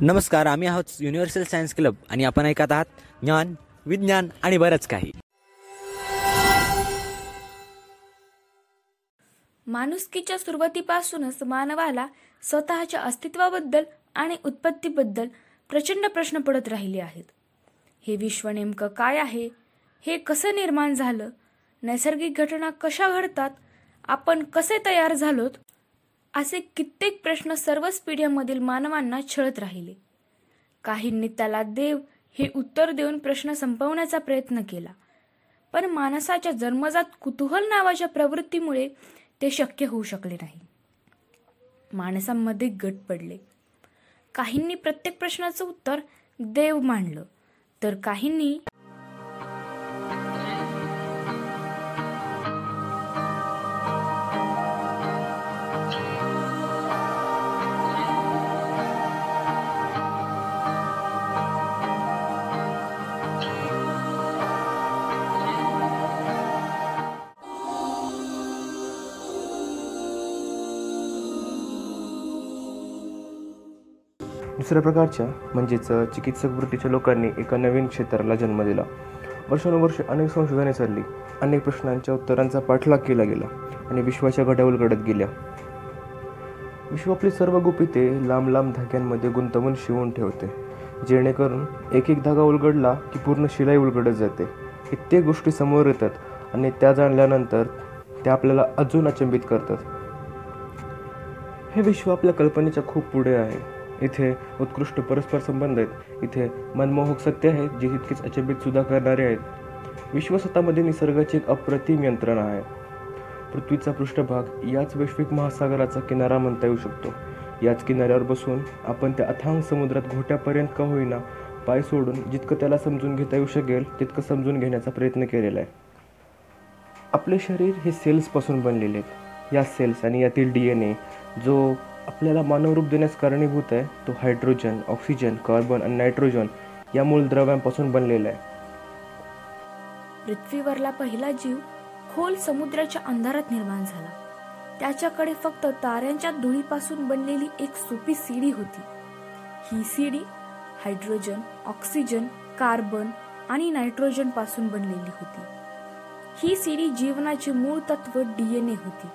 नमस्कार आम्ही आहोत युनिव्हर्सल सायन्स क्लब आणि आपण ऐकत आहात ज्ञान विज्ञान आणि बरंच काही. माणुसकीच्या सुरुवातीपासूनच मानवाला स्वतःच्या अस्तित्वाबद्दल आणि उत्पत्तीबद्दल प्रचंड प्रश्न पडत राहिले आहेत. हे विश्व नेमकं काय आहे? हे कसं निर्माण झालं? नैसर्गिक घटना कशा घडतात? आपण कसे तयार झालोत? असे कित्येक प्रश्न सर्वच पिढ्यांमधील मानवांना छळत राहिले. काहींनी त्याला देव हे उत्तर देऊन प्रश्न संपवण्याचा प्रयत्न केला. पण माणसाच्या जन्मजात कुतूहल नावाच्या प्रवृत्तीमुळे ते शक्य होऊ शकले नाही. माणसांमध्ये गट पडले. काहींनी प्रत्येक प्रश्नाचं उत्तर देव मांडलं. तर काहींनी दुसऱ्या प्रकारच्या म्हणजेच चिकित्सक वृत्तीच्या लोकांनी एका नवीन क्षेत्राला जन्म दिला. वर्षानुवर्षे अनेक संशोधने चालली. अनेक प्रश्नांच्या उत्तरांचा पाठलाग केला गेला आणि विश्वाच्या घड्या उलगडत गेल्या. विश्व आपली सर्व गुपिते लांब लांब धाग्यांमध्ये गुंतवून शिवून ठेवते. जेणेकरून एक एक धागा उलगडला की पूर्ण शिलाई उलगडत जाते. कित्येक गोष्टी समोर येतात आणि त्या जाणल्यानंतर त्या आपल्याला अजून अचंबित करतात. हे विश्व आपल्या कल्पनेच्या खूप पुढे आहे. इथे उत्कृष्ट परस्पर संबंध आहेत. इथे मनमोहक सत्य आहेत जे तितकीच अचंबित सुद्धा करणारे आहेत. विश्वसतामध्ये निसर्गाची एक अप्रतिम यंत्रणा आहे. पृथ्वीचा पृष्ठभाग याच वैश्विक महासागराचा किनारा म्हणता येऊ शकतो. याच किनाऱ्यावर बसून आपण त्या अथांग समुद्रात घोट्यापर्यंत का होईना पाय सोडून जितकं त्याला समजून घेता येऊ शकेल तितकं समजून घेण्याचा प्रयत्न केलेला आहे. आपले शरीर हे सेल्सपासून बनलेले आहेत. या सेल्स आणि यातील डी एन ए जो आपल्याला मानवरूप देण्यास कारणीभूत आहे तो हायड्रोजन ऑक्सिजन कार्बन आणि नायट्रोजन या मूळ द्रव्यांपासून बनलेला आहे. पृथ्वीवरला पहिला जीव खोल समुद्राच्या अंधारात निर्माण झाला. त्याच्याकडे फक्त ताऱ्यांच्या धुळीपासून बनलेली एक सोपी सीडी होती. ही सीडी हायड्रोजन ऑक्सिजन कार्बन आणि नायट्रोजनपासून बनलेली होती. ही सीडी जीवनाचे मूळ तत्व डीएनए होती.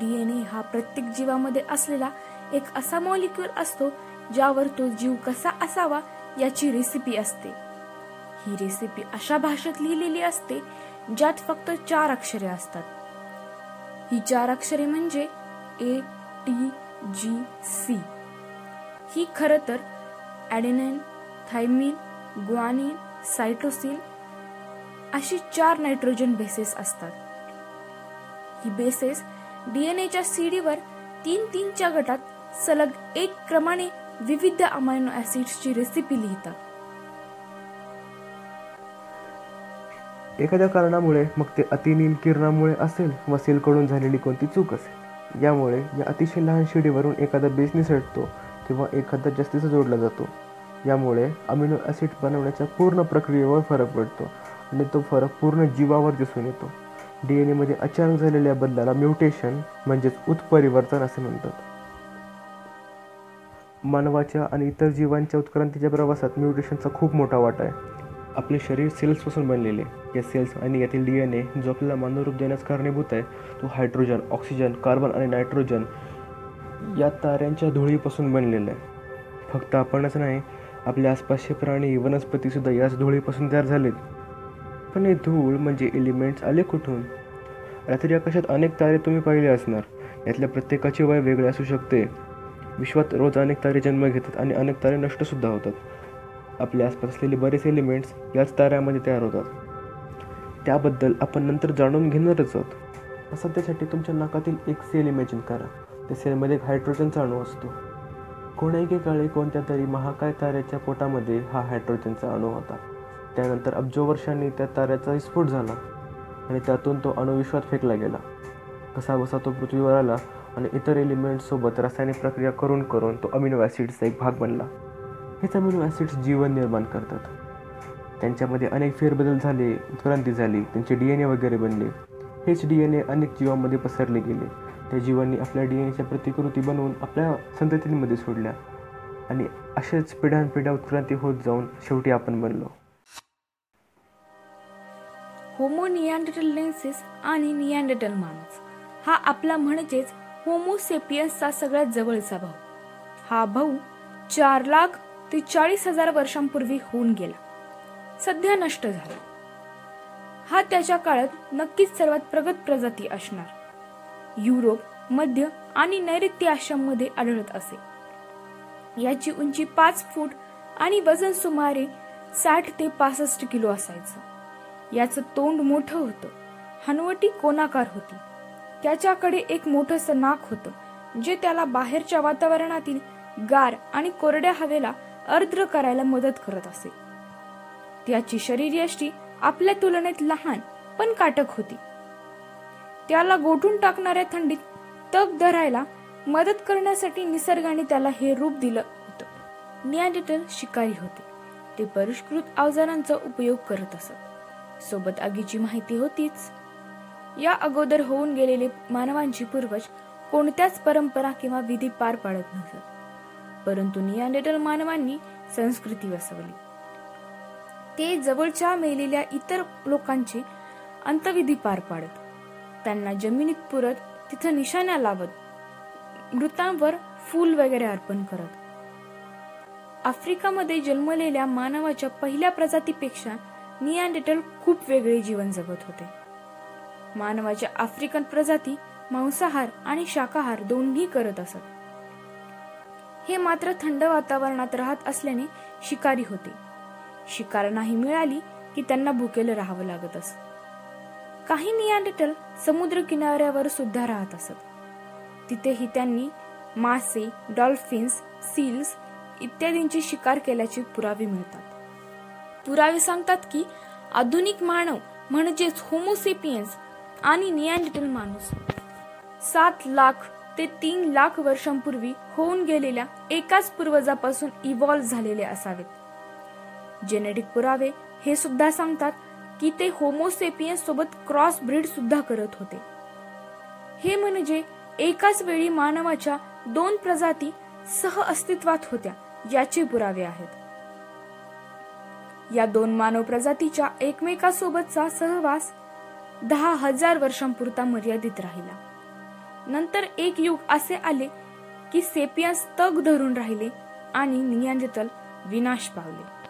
डीएनए हा प्रत्येक जीवामध्ये असलेला एक असा मॉलिक्युल असतो ज्यावर तो जीव कसा असावा याची रेसिपी असते. ही रेसिपी अशा भाषेत लिहिलेली असते ज्यात फक्त चार अक्षरे असतात. ही चार अक्षरे म्हणजे ए टी जी सी ही खर तर ॲडेनाईन थायमिन ग्वानिन सायटोसिन अशी चार नायट्रोजन बेसेस असतात. ही बेसेस डीएनएच्या सीडीवर तीन तीनच्या गटात सलग एक क्रमाने विविध अमायनो ऍसिड्सची रेसिपी लिहितात. एखाद्या कारणामुळे मग ते अतिनील किरणामुळे असेल व सेलकडून झालेली कोणती चूक असेल यामुळे या अतिशय लहान शिडीवरून एखादा बेस निसटतो किंवा एखादा जास्तीचा जोडला जातो. यामुळे अमिनो ॲसिड बनवण्याच्या पूर्ण प्रक्रियेवर फरक पडतो आणि तो फरक पूर्ण जीवावर दिसून येतो. डी एन एमध्ये अचानक झालेल्या बदलाला म्युटेशन म्हणजेच उत्परिवर्तन असे म्हणतात. मानवाच्या आणि इतर जीवांच्या उत्क्रांतीच्या प्रवासात म्युटेशनचा खूप मोठा वाटा आहे. आपले शरीर सेल्सपासून बनलेले या सेल्स आणि यातील डी एन ए जो आपल्याला मानवरूप देण्यास कारणीभूत आहे तो हायड्रोजन ऑक्सिजन कार्बन आणि नायट्रोजन या ताऱ्यांच्या धुळीपासून बनलेला आहे. फक्त आपणच नाही आपल्या आसपासचे प्राणी वनस्पतीसुद्धा याच धुळीपासून तयार झालेत. पण हे धूळ म्हणजे एलिमेंट्स आले कुठून? रात्री आकाशात अनेक तारे तुम्ही पाहिले असणार यातल्या प्रत्येकाचे वय वेगळे असू शकते. विश्वात रोज अनेक तारे जन्म घेतात आणि अनेक तारे नष्टसुद्धा होतात. आपल्या आसपास असलेले बरेच एलिमेंट्स याच ताऱ्यामध्ये तयार होतात. त्याबद्दल आपण नंतर जाणून घेणारच आहोत. सध्यासाठी तुमच्या नाकातील एक सेल इमॅजिन करा. त्या सेलमध्ये एक हायड्रोजनचा अणू असतो. कोणाही काळी कोणत्या तरी महाकाय ताऱ्याच्या पोटामध्ये हा हायड्रोजनचा अणू होता. त्यानंतर अब्जो वर्षांनी त्या ताऱ्याचा विस्फोट झाला आणि त्यातून तो अणुविश्वात फेकला गेला. कसा बसा तो पृथ्वीवर आला आणि इतर एलिमेंट्ससोबत रासायनिक प्रक्रिया करून करून तो अमिनो ॲसिड्सचा एक भाग बनला. हेच अमिनो ॲसिड्स जीवन निर्माण करतात. त्यांच्यामध्ये अनेक फेरबदल झाले उत्क्रांती झाली त्यांचे डी एन ए वगैरे बनले. हेच डी एन ए अनेक जीवांमध्ये पसरले गेले. त्या जीवांनी आपल्या डी एन एच्या प्रतिकृती बनवून आपल्या संततींमध्ये सोडल्या. आणि असेच पिढ्यानपिढ्या उत्क्रांती होत जाऊन शेवटी आपण बनलो. होमो नियांडरटलेन्सिस आणि नियांडरटल माणूस हा आपला म्हणजेच होमोसेपियन्सचा सगळ्यात जवळचा भाऊ. हा भाऊ चार लाख ते चाळीस हजार वर्षांपूर्वी होऊन गेला. सध्या नष्ट झाला. हा त्याच्या काळात नक्कीच सर्वात प्रगत प्रजाती असणार. युरोप मध्य आणि नैऋत्य आशियामध्ये आढळत असे. याची उंची पाच फूट आणि वजन सुमारे साठ ते पासष्ट किलो असायचं. याचं तोंड मोठं होतं. हनवटी कोनाकार होती? त्याच्याकडे एक मोठंसं नाक होतं जे त्याला बाहेरच्या वातावरणातील गार आणि कोरड्या हवेला अर्द्र करायला मदत करत असे. त्याची शरीरयष्टी आपल्या तुलनेत लहान पण काटक होती. त्याला गोठून टाकणाऱ्या थंडीत तग धरायला मदत करण्यासाठी निसर्गाने त्याला हे रूप दिलं होतं. नियांडिटल शिकारी होते. ते परिष्कृत अवजारांचा उपयोग करत असत. सोबत आगीची माहिती होतीच. या अगोदर होऊन गेलेले मानवांची पूर्वज कोणत्याच परंपरा किंवा विधी पार पाडत नसत परंतु नियांडेटल मानवांनी संस्कृती वसवली. ते जवळच्या मेलेल्या इतर लोकांचे अंतविधी पार पाडत. त्यांना जमिनीत पुरत तिथं निशाण्या लावत मृतांवर फूल वगैरे अर्पण करत. आफ्रिकामध्ये जन्मलेल्या मानवाच्या पहिल्या प्रजातीपेक्षा नियांडेटल खूप वेगळे जीवन जगत होते. मानवाच्या आफ्रिकन प्रजाती मांसाहार आणि शाकाहार दोन्ही करत असत. हे मात्र थंड वातावरणात राहत असल्याने शिकारी होते. शिकार नाही मिळाली की त्यांना भुकेलं राहावं लागत असत काही नियांडेटल समुद्र किनाऱ्यावर सुद्धा राहत असत. तिथेही त्यांनी मासे डॉल्फिन्स सील्स इत्यादींची शिकार केल्याचे पुरावे मिळतात. पुरावे सांगतात की आधुनिक मानव म्हणजेच होमोसेपियन्स आणि नियांडिटल माणूस. सात लाख ते तीन लाख वर्षांपूर्वी होऊन गेलेल्या एकाच पूर्वजापासून इव्हॉल्व्ह झालेले असावेत. जेनेटिक पुरावे हे सुद्धा सांगतात की ते होमोसेपियन्स सोबत क्रॉस ब्रीड सुद्धा करत होते. हे म्हणजे एकाच वेळी मानवाच्या दोन प्रजाती सह अस्तित्वात होत्या याचे पुरावे आहेत. या दोन मानव प्रजातीच्या एकमेकासोबतचा सहवास दहा हजार वर्षांपुरता मर्यादित राहिला. नंतर एक युग असे आले की सेपियन्स तग धरून राहिले आणि नियांजतल विनाश पावले.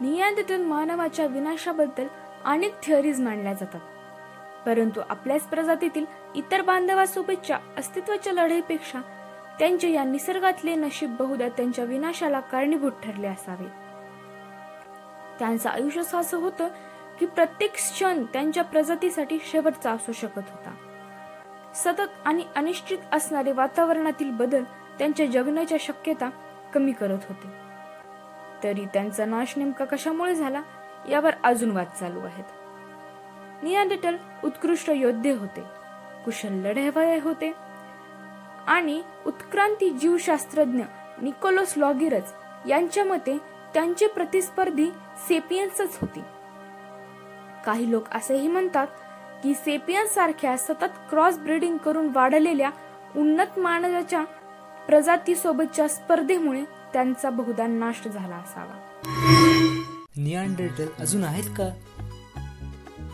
नियांजतल मानवाच्या विनाशाबद्दल अनेक थिअरीज मांडल्या जातात. परंतु आपल्याच प्रजातीतील इतर बांधवासोबतच्या अस्तित्वाच्या लढाईपेक्षा त्यांचे या निसर्गातले नशीब बहुधा त्यांच्या विनाशाला कारणीभूत ठरले असावे. त्यांचं आयुष्य असं होतं की प्रत्येक क्षण त्यांच्या प्रजातीसाठी शेवटचा असू शकत होता. सतत आणि अनिश्चित असणारे वातावरणातील बदल त्यांच्या जगण्याच्या शक्यता कमी करत होते. तरी त्यांचा नाश नेमका कशामुळे झाला यावर अजून वाद चालू आहेत. नियांडेटल उत्कृष्ट योद्धे होते कुशल लढेवाय होते आणि उत्क्रांती जीवशास्त्रज्ञ निकोलस लॉगिरच यांच्या मते त्यांचे प्रतिस्पर्धी सेपियन्सच होती. काही लोक असेही म्हणतात की सेपियन्स सारख्या सतत क्रॉस ब्रीडिंग करून वाढलेल्या उन्नत मानवाच्या प्रजातीसोबतच्या स्पर्धेमुळे त्यांचा बहुधा नाश झाला असावा. नियांडरटल अजून आहेत का?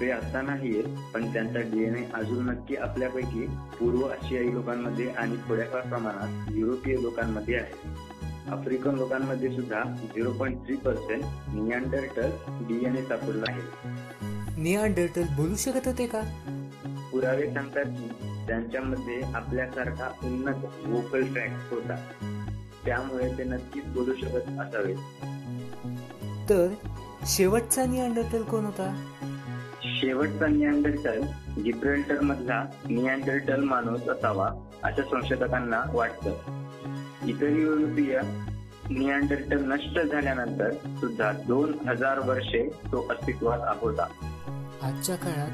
ते आता नाहीये पण त्यांचा डीएनए अजून नक्की आपल्यापैकी पूर्व आशियाई लोकांमध्ये आणि थोड्याफार प्रमाणात युरोपीय लोकांमध्ये आहे. आफ्रिकन लोकांमध्ये सुद्धा zero point three percent Neanderthal DNA सापडला आहे. नियांडरटल बोलू शकत होते का? पुरावे सांगतात की त्यांच्यामध्ये आपल्यासारखा उन्नत वोकल ट्रॅक होता. त्यामुळे ते नक्कीच बोलू शकत असावेत तर शेवटचा नियांडरटल कोण होता? शेवटचा नियांडरटल जिब्रेल्टर मधला नियांडरटल माणूस असावा असं संशोधकांना वाटतं. इतर युरोपीय नियांडरटल नष्ट झाल्यानंतर सुद्धा दोन हजार वर्षे तो अस्तित्वात होता. आजच्या काळात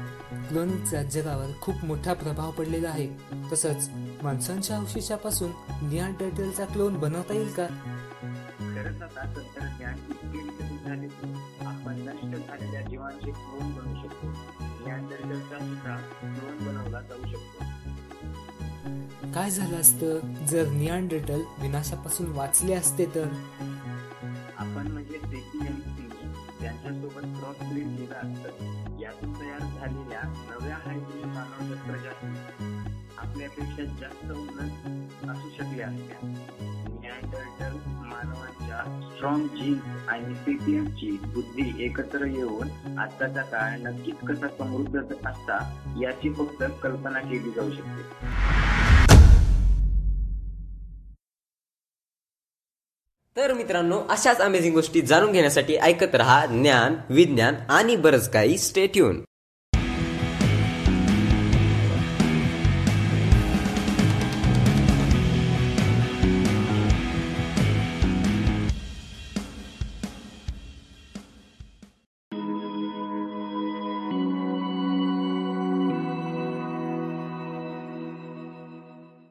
क्लोनिंगचा जगावर खूप मोठा प्रभाव पडलेला आहे. तसंच माणसांच्या अवशेषापासून नियांडरटलचा क्लोन बनवता येईल का? खरंच आता तंत्रज्ञान इतके विकसित झाले. आपण नष्ट झालेल्या जीवांचे क्लोन बनवू शकतो. नियांडरटलचा सुद्धा क्लोन बनवला जाऊ शकतो. काय झालं असतं? जर नियांडरटल विनाशापासून वाचले असते तर? आपण म्हणजे त्यांच्यासोबत क्रॉस ब्रीड केला असतं यातून तयार झालेल्या नव्या हायब्रिड मानव प्रजाती आपल्यापेक्षा जास्त उन्नत असू शकल्या असत्या. निअँडरटल मानवांच्या स्ट्रॉंग जीन्स आणि सेपियन्सची बुद्धी एकत्र येऊन आजचा काळ नक्कीच कसा समृद्ध असता याची फक्त कल्पना केली जाऊ शकते. मित्रांनो अशाच अमेझिंग गोष्टी जाणून घेण्यासाठी ऐकत रहा ज्ञान विज्ञान आणि बरंच काही. स्टेट्यून